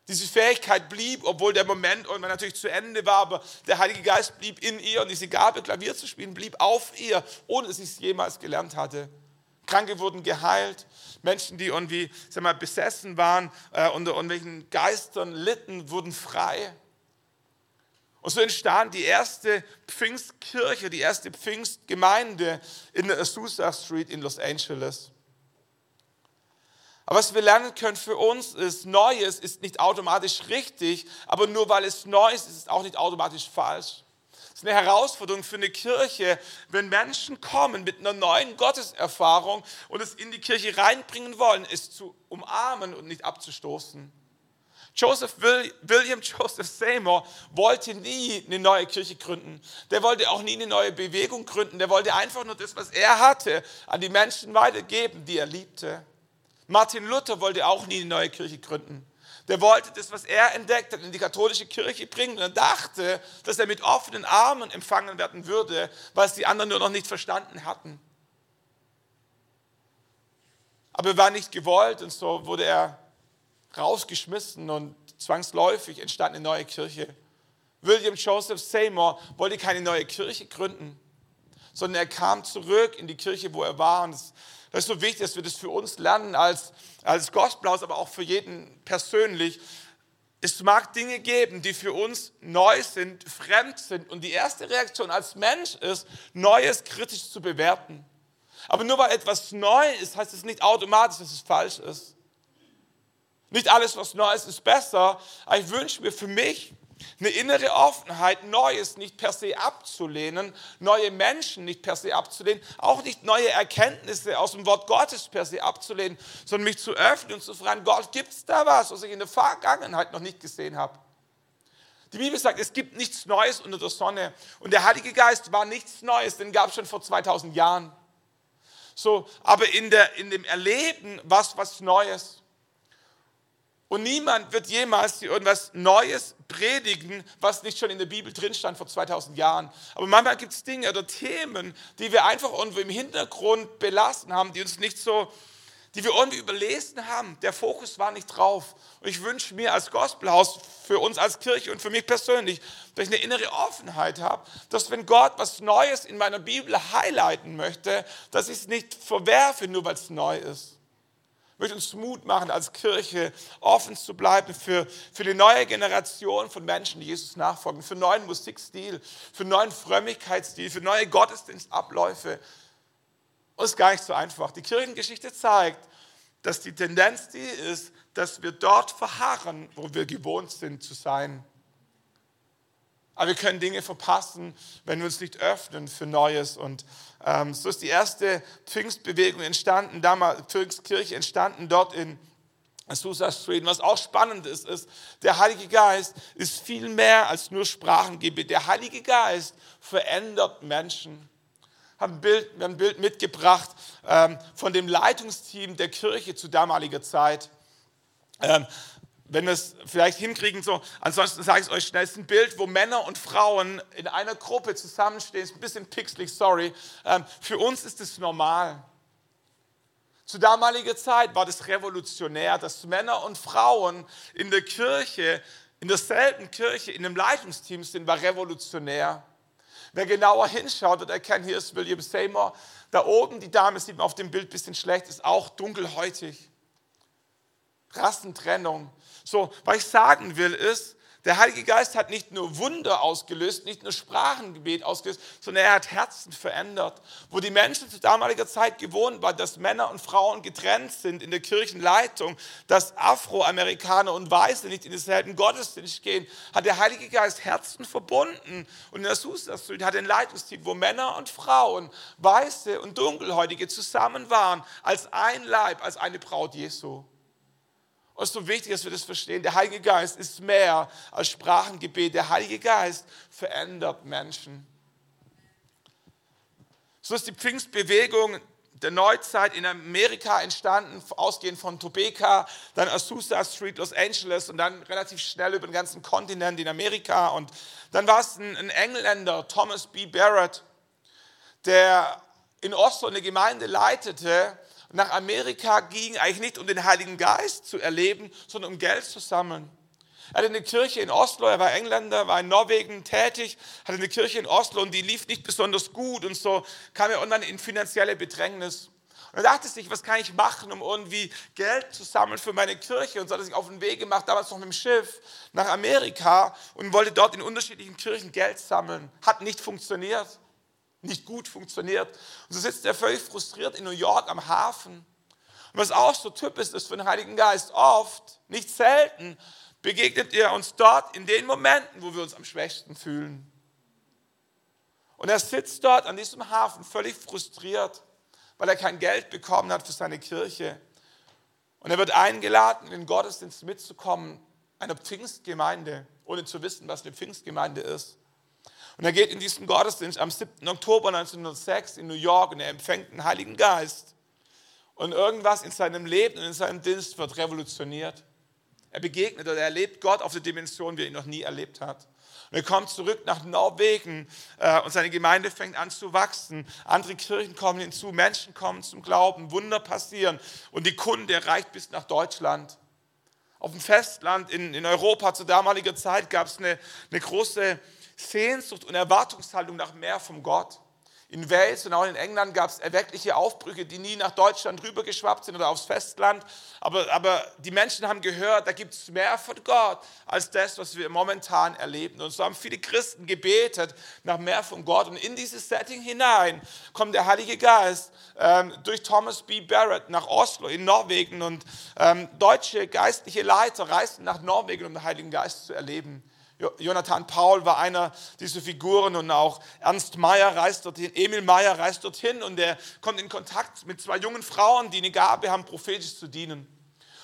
Diese Fähigkeit blieb, obwohl der Moment natürlich zu Ende war, aber der Heilige Geist blieb in ihr und diese Gabe, Klavier zu spielen, blieb auf ihr, ohne dass sie es jemals gelernt hatte. Kranke wurden geheilt, Menschen, die irgendwie sag mal, besessen waren, äh, unter irgendwelchen Geistern litten, wurden frei. Und so entstand die erste Pfingstkirche, die erste Pfingstgemeinde in der Azusa Street in Los Angeles. Aber was wir lernen können für uns ist, Neues ist nicht automatisch richtig, aber nur weil es neu ist, ist es auch nicht automatisch falsch. Es ist eine Herausforderung für eine Kirche, wenn Menschen kommen mit einer neuen Gotteserfahrung und es in die Kirche reinbringen wollen, es zu umarmen und nicht abzustoßen. Joseph William Joseph Seymour wollte nie eine neue Kirche gründen. Der wollte auch nie eine neue Bewegung gründen. Der wollte einfach nur das, was er hatte, an die Menschen weitergeben, die er liebte. Martin Luther wollte auch nie eine neue Kirche gründen. Der wollte das, was er entdeckt hat, in die katholische Kirche bringen und er dachte, dass er mit offenen Armen empfangen werden würde, es die anderen nur noch nicht verstanden hatten. Aber er war nicht gewollt und so wurde er rausgeschmissen und zwangsläufig entstand eine neue Kirche. William Joseph Seymour wollte keine neue Kirche gründen, sondern er kam zurück in die Kirche, wo er war. Und das, ist so wichtig, dass wir das für uns lernen als, als Gospelhaus, aber auch für jeden persönlich. Es mag Dinge geben, die für uns neu sind, fremd sind. Und die erste Reaktion als Mensch ist, Neues kritisch zu bewerten. Aber nur weil etwas neu ist, heißt es nicht automatisch, dass es falsch ist. Nicht alles, was neu ist, ist besser, aber ich wünsche mir für mich eine innere Offenheit, Neues nicht per se abzulehnen, neue Menschen nicht per se abzulehnen, auch nicht neue Erkenntnisse aus dem Wort Gottes per se abzulehnen, sondern mich zu öffnen und zu fragen, Gott, gibt es da was, was ich in der Vergangenheit noch nicht gesehen habe? Die Bibel sagt, es gibt nichts Neues unter der Sonne. Und der Heilige Geist war nichts Neues, den gab es schon vor 2000 Jahren. So, aber in, der, in dem Erleben was was Neues. Und niemand wird jemals irgendwas Neues predigen, was nicht schon in der Bibel drin stand vor 2000 Jahren. Aber manchmal gibt es Dinge oder Themen, die wir einfach irgendwo im Hintergrund belassen haben, die uns nicht so, die wir irgendwie überlesen haben. Der Fokus war nicht drauf. Und ich wünsche mir als Gospelhaus, für uns als Kirche und für mich persönlich, dass ich eine innere Offenheit habe, dass wenn Gott was Neues in meiner Bibel highlighten möchte, dass ich es nicht verwerfe, nur weil es neu ist. Möchte uns Mut machen, als Kirche offen zu bleiben für, für die neue Generation von Menschen, die Jesus nachfolgen, für neuen Musikstil, für neuen Frömmigkeitsstil, für neue Gottesdienstabläufe. Und es ist gar nicht so einfach. Die Kirchengeschichte zeigt, dass die Tendenz die ist, dass wir dort verharren, wo wir gewohnt sind zu sein. Aber wir können Dinge verpassen, wenn wir uns nicht öffnen für Neues. Und ähm, so ist die erste Pfingstbewegung entstanden, damals Pfingstkirche entstanden dort in Azusa Street. Was auch spannend ist, ist, der Heilige Geist ist viel mehr als nur Sprachengebet. Der Heilige Geist verändert Menschen. Haben ein Bild, wir haben ein Bild mitgebracht ähm, von dem Leitungsteam der Kirche zu damaliger Zeit. Ähm, wenn wir es vielleicht hinkriegen, so, ansonsten sage ich es euch schnell, es ist ein Bild, wo Männer und Frauen in einer Gruppe zusammenstehen, ist ein bisschen pixelig, sorry. Ähm, für uns ist es normal. Zu damaliger Zeit war das revolutionär, dass Männer und Frauen in der Kirche, in derselben Kirche, in einem Leitungsteam sind, war revolutionär. Wer genauer hinschaut, wird erkennen, hier ist William Seymour. Da oben, die Dame sieht man auf dem Bild ein bisschen schlecht, ist auch dunkelhäutig. Rassentrennung. So, was ich sagen will ist, der Heilige Geist hat nicht nur Wunder ausgelöst, nicht nur Sprachengebet ausgelöst, sondern er hat Herzen verändert. Wo die Menschen zu damaliger Zeit gewohnt waren, dass Männer und Frauen getrennt sind in der Kirchenleitung, dass Afroamerikaner und Weiße nicht in denselben Gottesdienst gehen, hat der Heilige Geist Herzen verbunden. Und in der Susa Street hat ein Leitungsteam, wo Männer und Frauen, Weiße und Dunkelhäutige zusammen waren, als ein Leib, als eine Braut Jesu. Und es ist so wichtig, dass wir das verstehen. Der Heilige Geist ist mehr als Sprachengebet. Der Heilige Geist verändert Menschen. So ist die Pfingstbewegung der Neuzeit in Amerika entstanden, ausgehend von Topeka, dann Azusa Street, Los Angeles und dann relativ schnell über den ganzen Kontinent in Amerika. Und dann war es ein, Engländer, Thomas B. Barrett, der in Oslo eine Gemeinde leitete nach Amerika ging, eigentlich nicht um den Heiligen Geist zu erleben, sondern um Geld zu sammeln. Er hatte eine Kirche in Oslo, er war Engländer, war in Norwegen tätig, hatte eine Kirche in Oslo und die lief nicht besonders gut und so kam er irgendwann in finanzielle Bedrängnis. Und er dachte sich, was kann ich machen, um irgendwie Geld zu sammeln für meine Kirche? Und so hat er sich auf den Weg gemacht, damals noch mit dem Schiff, nach Amerika und wollte dort in unterschiedlichen Kirchen Geld sammeln. Hat nicht funktioniert nicht gut funktioniert. Und so sitzt er völlig frustriert in New York am Hafen. Und was auch so typisch ist für den Heiligen Geist, oft, nicht selten, begegnet er uns dort in den Momenten, wo wir uns am schwächsten fühlen. Und er sitzt dort an diesem Hafen völlig frustriert, weil er kein Geld bekommen hat für seine Kirche. Und er wird eingeladen, in den Gottesdienst mitzukommen, einer Pfingstgemeinde, ohne zu wissen, was eine Pfingstgemeinde ist. Und er geht in diesen Gottesdienst am 7. Oktober 1906 in New York und er empfängt den Heiligen Geist. Und irgendwas in seinem Leben und in seinem Dienst wird revolutioniert. Er begegnet oder er erlebt Gott auf der Dimension, wie er ihn noch nie erlebt hat. Und er kommt zurück nach Norwegen äh, und seine Gemeinde fängt an zu wachsen. Andere Kirchen kommen hinzu, Menschen kommen zum Glauben, Wunder passieren und die Kunde erreicht bis nach Deutschland. Auf dem Festland in, in Europa zu damaliger Zeit gab es eine, eine große Sehnsucht und Erwartungshaltung nach mehr vom Gott. In Wales und auch in England gab es erweckliche Aufbrüche, die nie nach Deutschland rübergeschwappt sind oder aufs Festland. Aber, aber die Menschen haben gehört, da gibt es mehr von Gott als das, was wir momentan erleben. Und so haben viele Christen gebetet nach mehr von Gott. Und in dieses Setting hinein kommt der Heilige Geist ähm, durch Thomas B. Barrett nach Oslo in Norwegen. Und ähm, deutsche geistliche Leiter reisten nach Norwegen, um den Heiligen Geist zu erleben. Jonathan Paul war einer dieser Figuren und auch Ernst Meyer reist dorthin, Emil Meyer reist dorthin und er kommt in Kontakt mit zwei jungen Frauen, die eine Gabe haben, prophetisch zu dienen.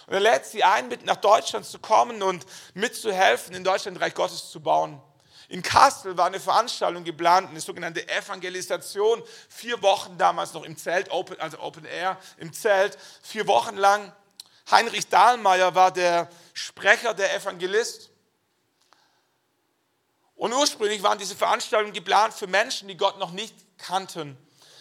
Und er lädt sie ein, mit nach Deutschland zu kommen und mitzuhelfen, in Deutschland Reich Gottes zu bauen. In Kassel war eine Veranstaltung geplant, eine sogenannte Evangelisation, vier Wochen damals noch im Zelt, also Open Air, im Zelt, vier Wochen lang. Heinrich Dahlmeier war der Sprecher, der Evangelist. Und ursprünglich waren diese Veranstaltungen geplant für Menschen, die Gott noch nicht kannten.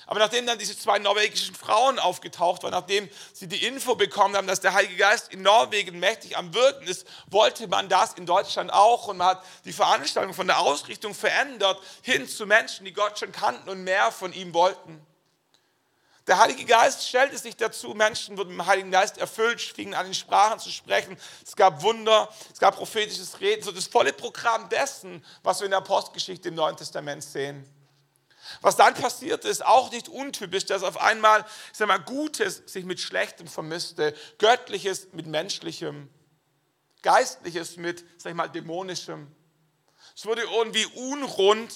Aber nachdem dann diese zwei norwegischen Frauen aufgetaucht waren, nachdem sie die Info bekommen haben, dass der Heilige Geist in Norwegen mächtig am Wirken ist, wollte man das in Deutschland auch und man hat die Veranstaltung von der Ausrichtung verändert hin zu Menschen, die Gott schon kannten und mehr von ihm wollten. Der Heilige Geist stellte sich dazu, Menschen wurden mit dem Heiligen Geist erfüllt, fingen an, in Sprachen zu sprechen. Es gab Wunder, es gab prophetisches Reden, so das volle Programm dessen, was wir in der Postgeschichte im Neuen Testament sehen. Was dann passiert ist, auch nicht untypisch, dass auf einmal, ich sag mal, Gutes sich mit Schlechtem vermisste, Göttliches mit Menschlichem, Geistliches mit, sag ich mal, Dämonischem. Es wurde irgendwie unrund.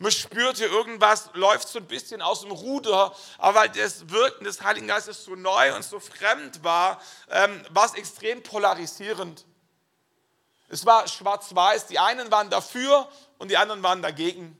Man spürte, irgendwas läuft so ein bisschen aus dem Ruder, aber weil das Wirken des Heiligen Geistes so neu und so fremd war, ähm, war es extrem polarisierend. Es war schwarz-weiß. Die einen waren dafür und die anderen waren dagegen.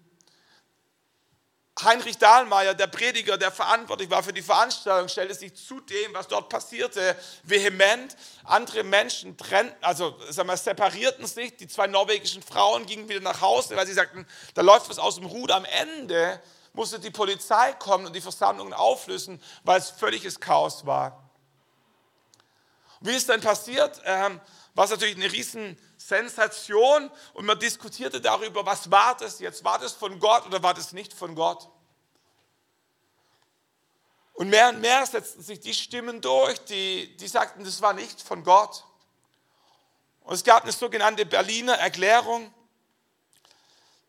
Heinrich Dahlmeier, der Prediger, der verantwortlich war für die Veranstaltung, stellte sich zu dem, was dort passierte, vehement. Andere Menschen trennten, also sagen wir, separierten sich. Die zwei norwegischen Frauen gingen wieder nach Hause, weil sie sagten, da läuft was aus dem Ruder. Am Ende musste die Polizei kommen und die Versammlungen auflösen, weil es völliges Chaos war. Wie ist denn passiert? Ähm, war es natürlich eine riesen Sensation und man diskutierte darüber, was war das jetzt? War das von Gott oder war das nicht von Gott? Und mehr und mehr setzten sich die Stimmen durch, die, die sagten, das war nicht von Gott. Und es gab eine sogenannte Berliner Erklärung,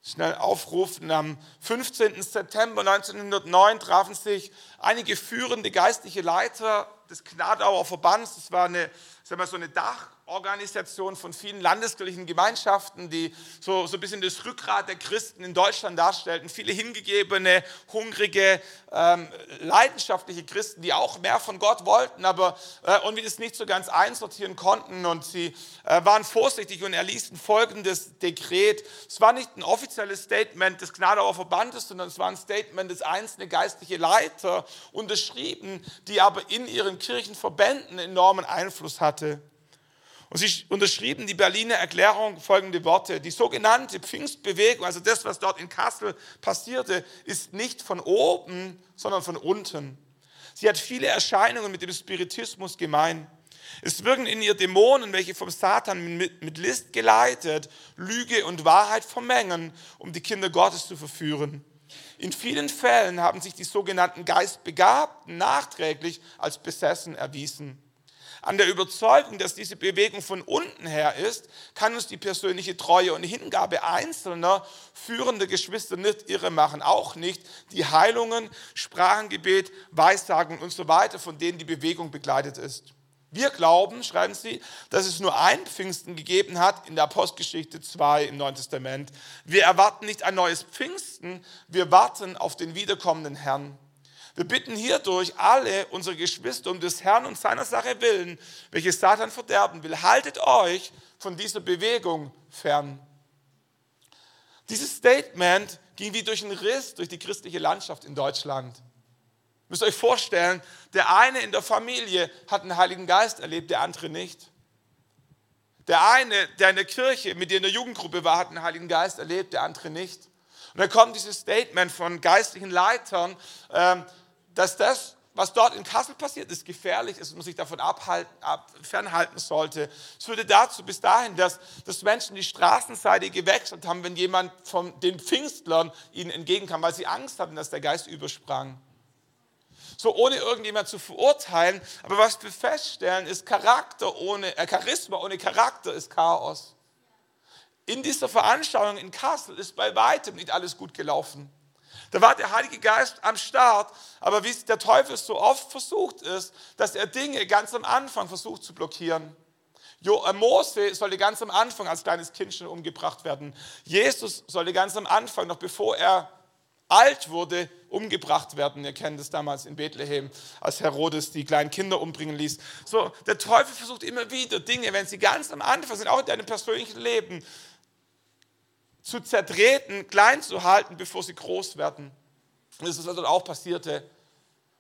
schnell aufrufen. Am 15. September 1909 trafen sich einige führende geistliche Leiter des Gnadauer Verbands. Das war eine, sagen wir, so eine Dach Organisation von vielen landeskirchlichen Gemeinschaften, die so, so ein bisschen das Rückgrat der Christen in Deutschland darstellten. Viele hingegebene, hungrige, ähm, leidenschaftliche Christen, die auch mehr von Gott wollten, aber äh, irgendwie das nicht so ganz einsortieren konnten. Und sie äh, waren vorsichtig und erließen folgendes Dekret. Es war nicht ein offizielles Statement des Gnadauer Verbandes, sondern es war ein Statement des einzelne geistliche Leiter unterschrieben, die aber in ihren Kirchenverbänden enormen Einfluss hatte. Und sie unterschrieben die Berliner Erklärung folgende Worte. Die sogenannte Pfingstbewegung, also das, was dort in Kassel passierte, ist nicht von oben, sondern von unten. Sie hat viele Erscheinungen mit dem Spiritismus gemein. Es wirken in ihr Dämonen, welche vom Satan mit, List geleitet, Lüge und Wahrheit vermengen, um die Kinder Gottes zu verführen. In vielen Fällen haben sich die sogenannten Geistbegabten nachträglich als besessen erwiesen. An der Überzeugung, dass diese Bewegung von unten her ist, kann uns die persönliche Treue und Hingabe einzelner führender Geschwister nicht irre machen. Auch nicht die Heilungen, Sprachengebet, Weissagen und so weiter, von denen die Bewegung begleitet ist. Wir glauben, schreiben sie, dass es nur ein Pfingsten gegeben hat in der Apostelgeschichte 2 im Neuen Testament. Wir erwarten nicht ein neues Pfingsten, wir warten auf den wiederkommenden Herrn. Wir bitten hierdurch alle unsere Geschwister um des Herrn und seiner Sache willen, welche Satan verderben will. Haltet euch von dieser Bewegung fern. Dieses Statement ging wie durch einen Riss durch die christliche Landschaft in Deutschland. Ihr müsst euch vorstellen, der eine in der Familie hat einen Heiligen Geist erlebt, der andere nicht. Der eine, der in der Kirche mit dir in der Jugendgruppe war, hat einen Heiligen Geist erlebt, der andere nicht. Und dann kommt dieses Statement von geistlichen Leitern, ähm, dass das, was dort in Kassel passiert ist, gefährlich ist und man sich davon abhalten, ab, fernhalten sollte. Es führte dazu bis dahin, dass, dass Menschen die Straßenseite gewechselt haben, wenn jemand von den Pfingstlern ihnen entgegenkam, weil sie Angst hatten, dass der Geist übersprang. So ohne irgendjemand zu verurteilen, aber was wir feststellen, ist Charakter ohne, äh, Charisma ohne Charakter ist Chaos. In dieser Veranstaltung in Kassel ist bei weitem nicht alles gut gelaufen. Da war der Heilige Geist am Start, aber wie der Teufel so oft versucht ist, dass er Dinge ganz am Anfang versucht zu blockieren. Äh, Mose sollte ganz am Anfang als kleines Kind schon umgebracht werden. Jesus sollte ganz am Anfang, noch bevor er alt wurde, umgebracht werden. Ihr kennt es damals in Bethlehem, als Herodes die kleinen Kinder umbringen ließ. So, der Teufel versucht immer wieder Dinge, wenn sie ganz am Anfang sind, auch in deinem persönlichen Leben, zu zertreten, klein zu halten, bevor sie groß werden. Und das ist, was dort auch passierte.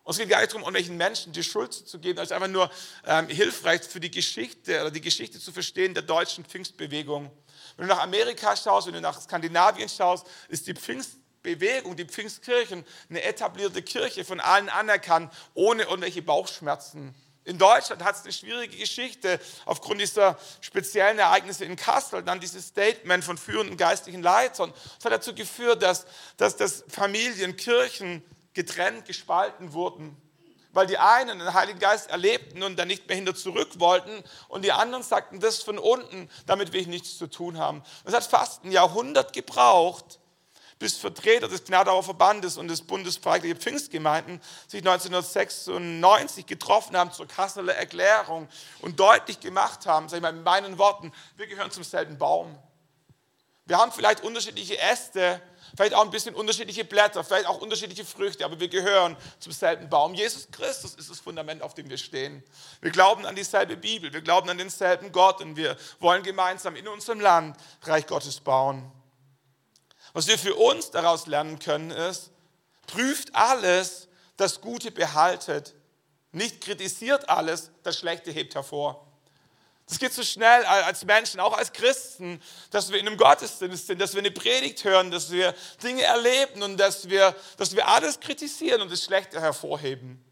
Und es geht gar nicht darum, irgendwelchen Menschen die Schuld zu geben, es ist einfach nur ähm, hilfreich für die Geschichte oder die Geschichte zu verstehen der deutschen Pfingstbewegung. Wenn du nach Amerika schaust, wenn du nach Skandinavien schaust, ist die Pfingstbewegung, die Pfingstkirchen eine etablierte Kirche von allen anerkannt, ohne irgendwelche Bauchschmerzen. In Deutschland hat es eine schwierige Geschichte aufgrund dieser speziellen Ereignisse in Kassel. Dann dieses Statement von führenden geistlichen Leitern. Das hat dazu geführt, dass, dass, dass Familien, Kirchen getrennt, gespalten wurden. Weil die einen den Heiligen Geist erlebten und dann nicht mehr hinter zurück wollten und die anderen sagten, das von unten, damit will ich nichts zu tun haben. Es hat fast ein Jahrhundert gebraucht, bis Vertreter des Gnadauer Verbandes und des Bundesvereinigten Pfingstgemeinden sich 1996 getroffen haben zur Kasseler Erklärung und deutlich gemacht haben, sag ich mal in meinen Worten, wir gehören zum selben Baum. Wir haben vielleicht unterschiedliche Äste, vielleicht auch ein bisschen unterschiedliche Blätter, vielleicht auch unterschiedliche Früchte, aber wir gehören zum selben Baum. Jesus Christus ist das Fundament, auf dem wir stehen. Wir glauben an dieselbe Bibel, wir glauben an denselben Gott und wir wollen gemeinsam in unserem Land Reich Gottes bauen. Was wir für uns daraus lernen können, ist, prüft alles, das Gute behaltet, nicht kritisiert alles, das Schlechte hebt hervor. Das geht so schnell als Menschen, auch als Christen, dass wir in einem Gottesdienst sind, dass wir eine Predigt hören, dass wir Dinge erleben und dass wir, dass wir alles kritisieren und das Schlechte hervorheben.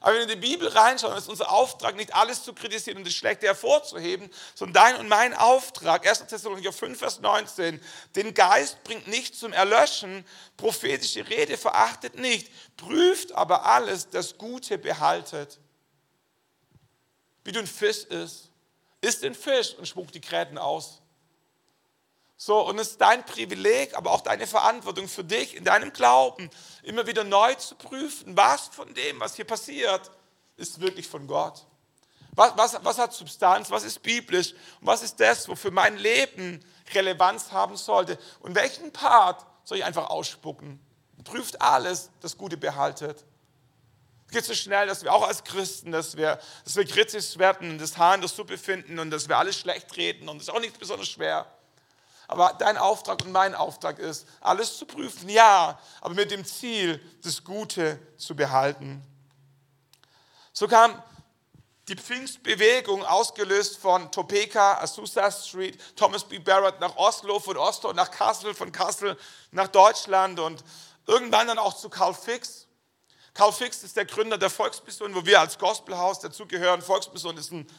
Aber wenn wir in die Bibel reinschauen, ist unser Auftrag nicht alles zu kritisieren und das Schlechte hervorzuheben, sondern dein und mein Auftrag, 1. Thessalonicher 5, Vers 19, den Geist bringt nicht zum Erlöschen, prophetische Rede verachtet nicht, prüft aber alles, das Gute behaltet. Wie du ein Fisch ist isst den Fisch und spuckt die Kräten aus. So, und es ist dein Privileg, aber auch deine Verantwortung für dich in deinem Glauben, immer wieder neu zu prüfen, was von dem, was hier passiert, ist wirklich von Gott. Was, was, was hat Substanz, was ist biblisch und was ist das, wofür mein Leben Relevanz haben sollte? Und welchen Part soll ich einfach ausspucken? Prüft alles, das Gute behaltet. Es geht so schnell, dass wir auch als Christen, dass wir, dass wir kritisch werden und das Haar in der Suppe finden und dass wir alles schlecht reden und das ist auch nicht besonders schwer. Aber dein Auftrag und mein Auftrag ist, alles zu prüfen, ja, aber mit dem Ziel, das Gute zu behalten. So kam die Pfingstbewegung, ausgelöst von Topeka, Azusa Street, Thomas B. Barrett nach Oslo, von Oslo nach Kassel, von Kassel nach Deutschland und irgendwann dann auch zu Karl Fix. Karl Fix ist der Gründer der Volksmission, wo wir als Gospelhaus dazugehören. Volksmission ist ein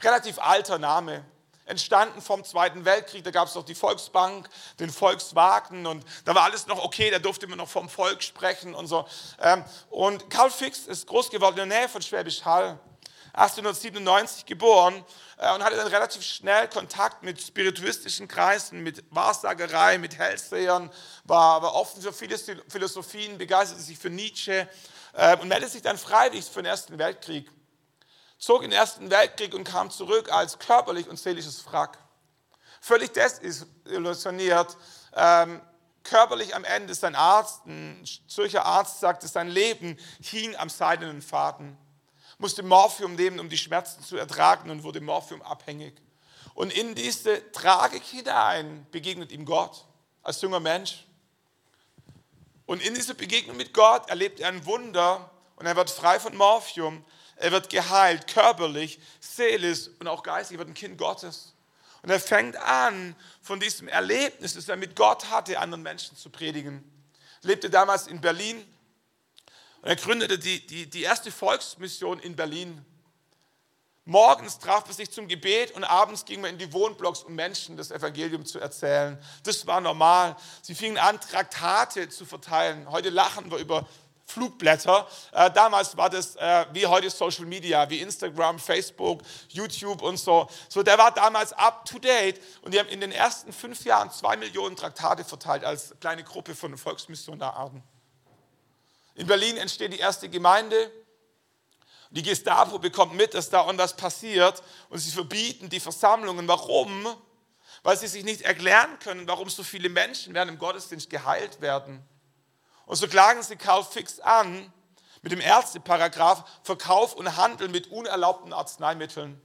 relativ alter Name. Entstanden vom Zweiten Weltkrieg, da gab es noch die Volksbank, den Volkswagen und da war alles noch okay, da durfte man noch vom Volk sprechen und so. Ähm, und Karl Fix ist groß geworden in der Nähe von Schwäbisch Hall. 1897 geboren äh, und hatte dann relativ schnell Kontakt mit spirituistischen Kreisen, mit Wahrsagerei, mit Hellsehern, war, war offen für viele Philosophien, begeisterte sich für Nietzsche äh, und meldete sich dann freiwillig für den Ersten Weltkrieg. Zog in den Ersten Weltkrieg und kam zurück als körperlich und seelisches Wrack. Völlig desillusioniert, ähm, körperlich am Ende. Sein Arzt, ein Zürcher Arzt, sagte, sein Leben hing am seidenen Faden. Musste Morphium nehmen, um die Schmerzen zu ertragen und wurde Morphium abhängig. Und in diese Tragik hinein begegnet ihm Gott als junger Mensch. Und in dieser Begegnung mit Gott erlebt er ein Wunder und er wird frei von Morphium. Er wird geheilt, körperlich, seelisch und auch geistig. Er wird ein Kind Gottes. Und er fängt an, von diesem Erlebnis, das er mit Gott hatte, anderen Menschen zu predigen. Er lebte damals in Berlin und er gründete die, die, die erste Volksmission in Berlin. Morgens traf er sich zum Gebet und abends ging man in die Wohnblocks, um Menschen das Evangelium zu erzählen. Das war normal. Sie fingen an, Traktate zu verteilen. Heute lachen wir über Flugblätter. Äh, damals war das äh, wie heute Social Media, wie Instagram, Facebook, YouTube und so. So, der war damals up to date und die haben in den ersten fünf Jahren zwei Millionen Traktate verteilt als kleine Gruppe von Volksmissionaren. In Berlin entsteht die erste Gemeinde. Die Gestapo bekommt mit, dass da irgendwas passiert und sie verbieten die Versammlungen. Warum? Weil sie sich nicht erklären können, warum so viele Menschen während dem Gottesdienst geheilt werden. Und so klagen sie Karl Fix an mit dem Ärzteparagraph Verkauf und Handel mit unerlaubten Arzneimitteln.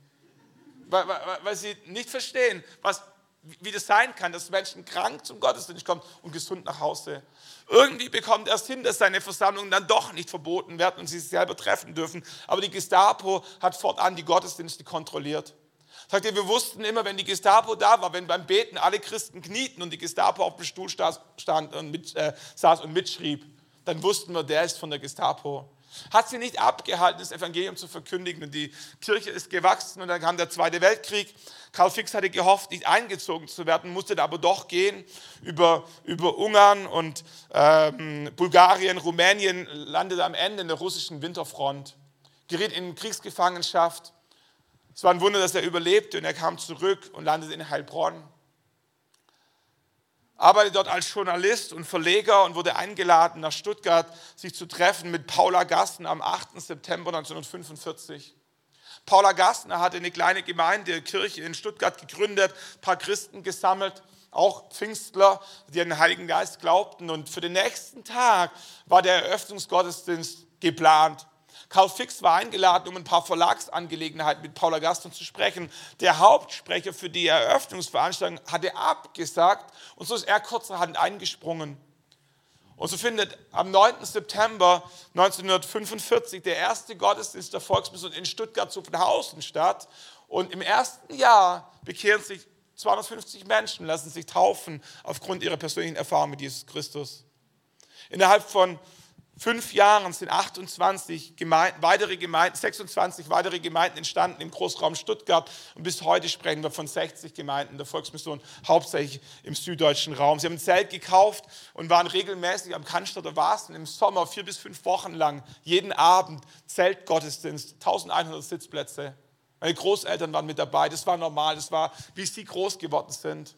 Weil, weil, weil sie nicht verstehen, was wie das sein kann, dass Menschen krank zum Gottesdienst kommen und gesund nach Hause. Irgendwie bekommt er es hin, dass seine Versammlungen dann doch nicht verboten werden und sie sich selber treffen dürfen. Aber die Gestapo hat fortan die Gottesdienste kontrolliert. Sagt ihr, wir wussten immer, wenn die Gestapo da war, wenn beim Beten alle Christen knieten und die Gestapo auf dem Stuhl stand und mit, äh, saß und mitschrieb, dann wussten wir, der ist von der Gestapo. Hat sie nicht abgehalten, das Evangelium zu verkündigen. Und die Kirche ist gewachsen und dann kam der Zweite Weltkrieg. Karl Fix hatte gehofft, nicht eingezogen zu werden, musste aber doch gehen über, über Ungarn und ähm, Bulgarien, Rumänien, landete am Ende in der russischen Winterfront, geriet in Kriegsgefangenschaft. Es war ein Wunder, dass er überlebte und er kam zurück und landete in Heilbronn arbeitete dort als Journalist und Verleger und wurde eingeladen, nach Stuttgart sich zu treffen mit Paula Gassen am 8. September 1945. Paula Gassner hatte eine kleine Gemeinde, Kirche in Stuttgart gegründet, ein paar Christen gesammelt, auch Pfingstler, die an den Heiligen Geist glaubten. Und für den nächsten Tag war der Eröffnungsgottesdienst geplant. Karl Fix war eingeladen, um ein paar Verlagsangelegenheiten mit Paula Gaston zu sprechen. Der Hauptsprecher für die Eröffnungsveranstaltung hatte abgesagt und so ist er kurzerhand eingesprungen. Und so findet am 9. September 1945 der erste Gottesdienst der Volksmission in Stuttgart-Zuffenhausen statt. Und im ersten Jahr bekehren sich 250 Menschen, lassen sich taufen aufgrund ihrer persönlichen Erfahrung mit Jesus Christus. Innerhalb von fünf Jahren sind 28 Gemeinden, weitere Gemeinden, 26 weitere Gemeinden entstanden im Großraum Stuttgart und bis heute sprechen wir von 60 Gemeinden der Volksmission, hauptsächlich im süddeutschen Raum. Sie haben ein Zelt gekauft und waren regelmäßig am Cannstatter Wasen im Sommer vier bis fünf Wochen lang, jeden Abend Zeltgottesdienst, 1100 Sitzplätze. Meine Großeltern waren mit dabei, das war normal, das war, wie sie groß geworden sind.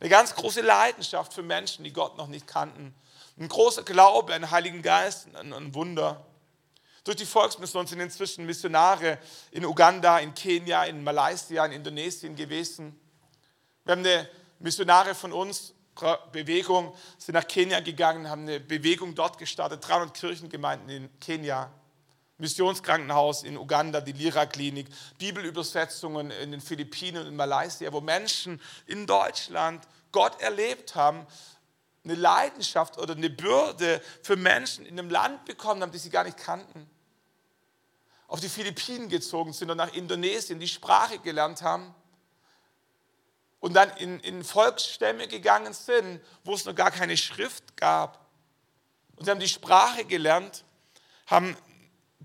Eine ganz große Leidenschaft für Menschen, die Gott noch nicht kannten. Ein großer Glaube an den Heiligen Geist, ein Wunder. Durch die Volksmission sind inzwischen Missionare in Uganda, in Kenia, in Malaysia, in Indonesien gewesen. Wir haben eine Missionare von uns, Bewegung, sind nach Kenia gegangen, haben eine Bewegung dort gestartet, 300 Kirchengemeinden in Kenia. Missionskrankenhaus in Uganda, die Lira-Klinik, Bibelübersetzungen in den Philippinen und in Malaysia, wo Menschen in Deutschland Gott erlebt haben, eine Leidenschaft oder eine Bürde für Menschen in einem Land bekommen haben, die sie gar nicht kannten. Auf die Philippinen gezogen sind und nach Indonesien die Sprache gelernt haben und dann in, in Volksstämme gegangen sind, wo es noch gar keine Schrift gab. Und sie haben die Sprache gelernt, haben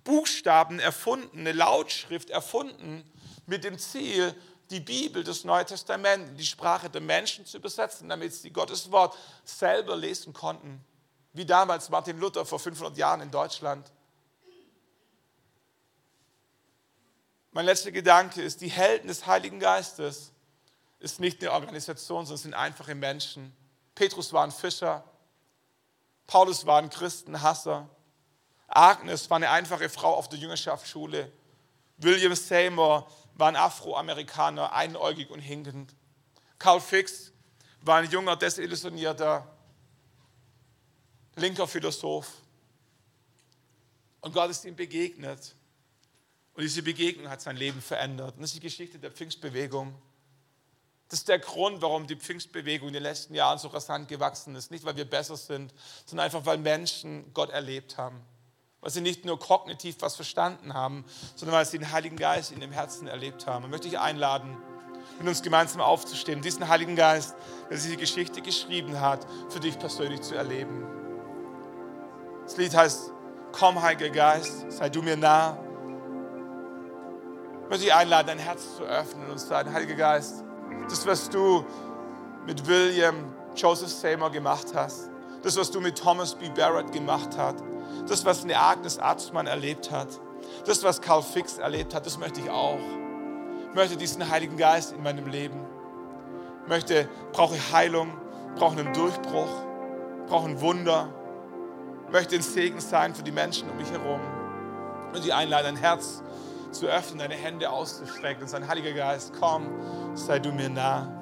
Buchstaben erfunden, eine Lautschrift erfunden mit dem Ziel, die Bibel, das Neue Testament, die Sprache der Menschen zu übersetzen, damit sie Gottes Wort selber lesen konnten. Wie damals Martin Luther vor 500 Jahren in Deutschland. Mein letzter Gedanke ist, die Helden des Heiligen Geistes ist nicht eine Organisation, sondern sind einfache Menschen. Petrus war ein Fischer, Paulus war ein Christenhasser, Agnes war eine einfache Frau auf der Jüngerschaftsschule, William Seymour war ein Afroamerikaner, einäugig und hinkend. Karl Fix war ein junger, desillusionierter, linker Philosoph. Und Gott ist ihm begegnet. Und diese Begegnung hat sein Leben verändert. Und das ist die Geschichte der Pfingstbewegung. Das ist der Grund, warum die Pfingstbewegung in den letzten Jahren so rasant gewachsen ist. Nicht, weil wir besser sind, sondern einfach, weil Menschen Gott erlebt haben weil sie nicht nur kognitiv was verstanden haben, sondern weil sie den Heiligen Geist in dem Herzen erlebt haben. Und möchte ich einladen, mit uns gemeinsam aufzustehen, diesen Heiligen Geist, der diese Geschichte geschrieben hat, für dich persönlich zu erleben. Das Lied heißt, komm Heiliger Geist, sei du mir nah. Ich möchte dich einladen, dein Herz zu öffnen und zu sagen, Heiliger Geist, das, was du mit William Joseph Seymour gemacht hast, das, was du mit Thomas B. Barrett gemacht hast, das, was eine Agnes Arztmann erlebt hat, das, was Karl Fix erlebt hat, das möchte ich auch. Ich möchte diesen Heiligen Geist in meinem Leben. Ich möchte, brauche Heilung, brauche einen Durchbruch, brauche ein Wunder. Ich möchte ein Segen sein für die Menschen um mich herum. Und die einladen, dein Herz zu öffnen, deine Hände auszustrecken und sagen, Heiliger Geist, komm, sei du mir nah.